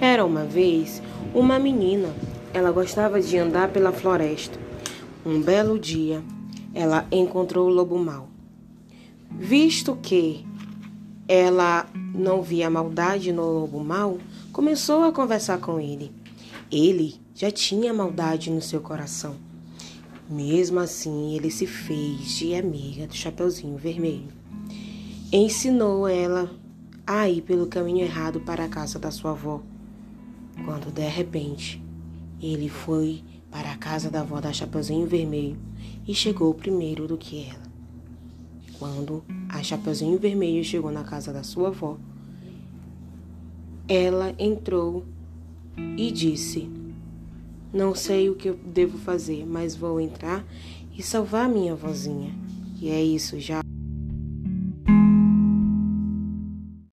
Era uma vez uma menina. Ela gostava de andar pela floresta. Um belo dia, ela encontrou o lobo mau. Visto que ela não via maldade no lobo mau, começou a conversar com ele. Ele já tinha maldade no seu coração. Mesmo assim, ele se fez de amiga do Chapeuzinho Vermelho. Ensinou ela a ir pelo caminho errado para a casa da sua avó. Quando de repente ele foi para a casa da avó da Chapeuzinho Vermelho e chegou primeiro do que ela. Quando a Chapeuzinho Vermelho chegou na casa da sua avó, ela entrou e disse: Não sei o que eu devo fazer, mas vou entrar e salvar minha vozinha. E é isso já.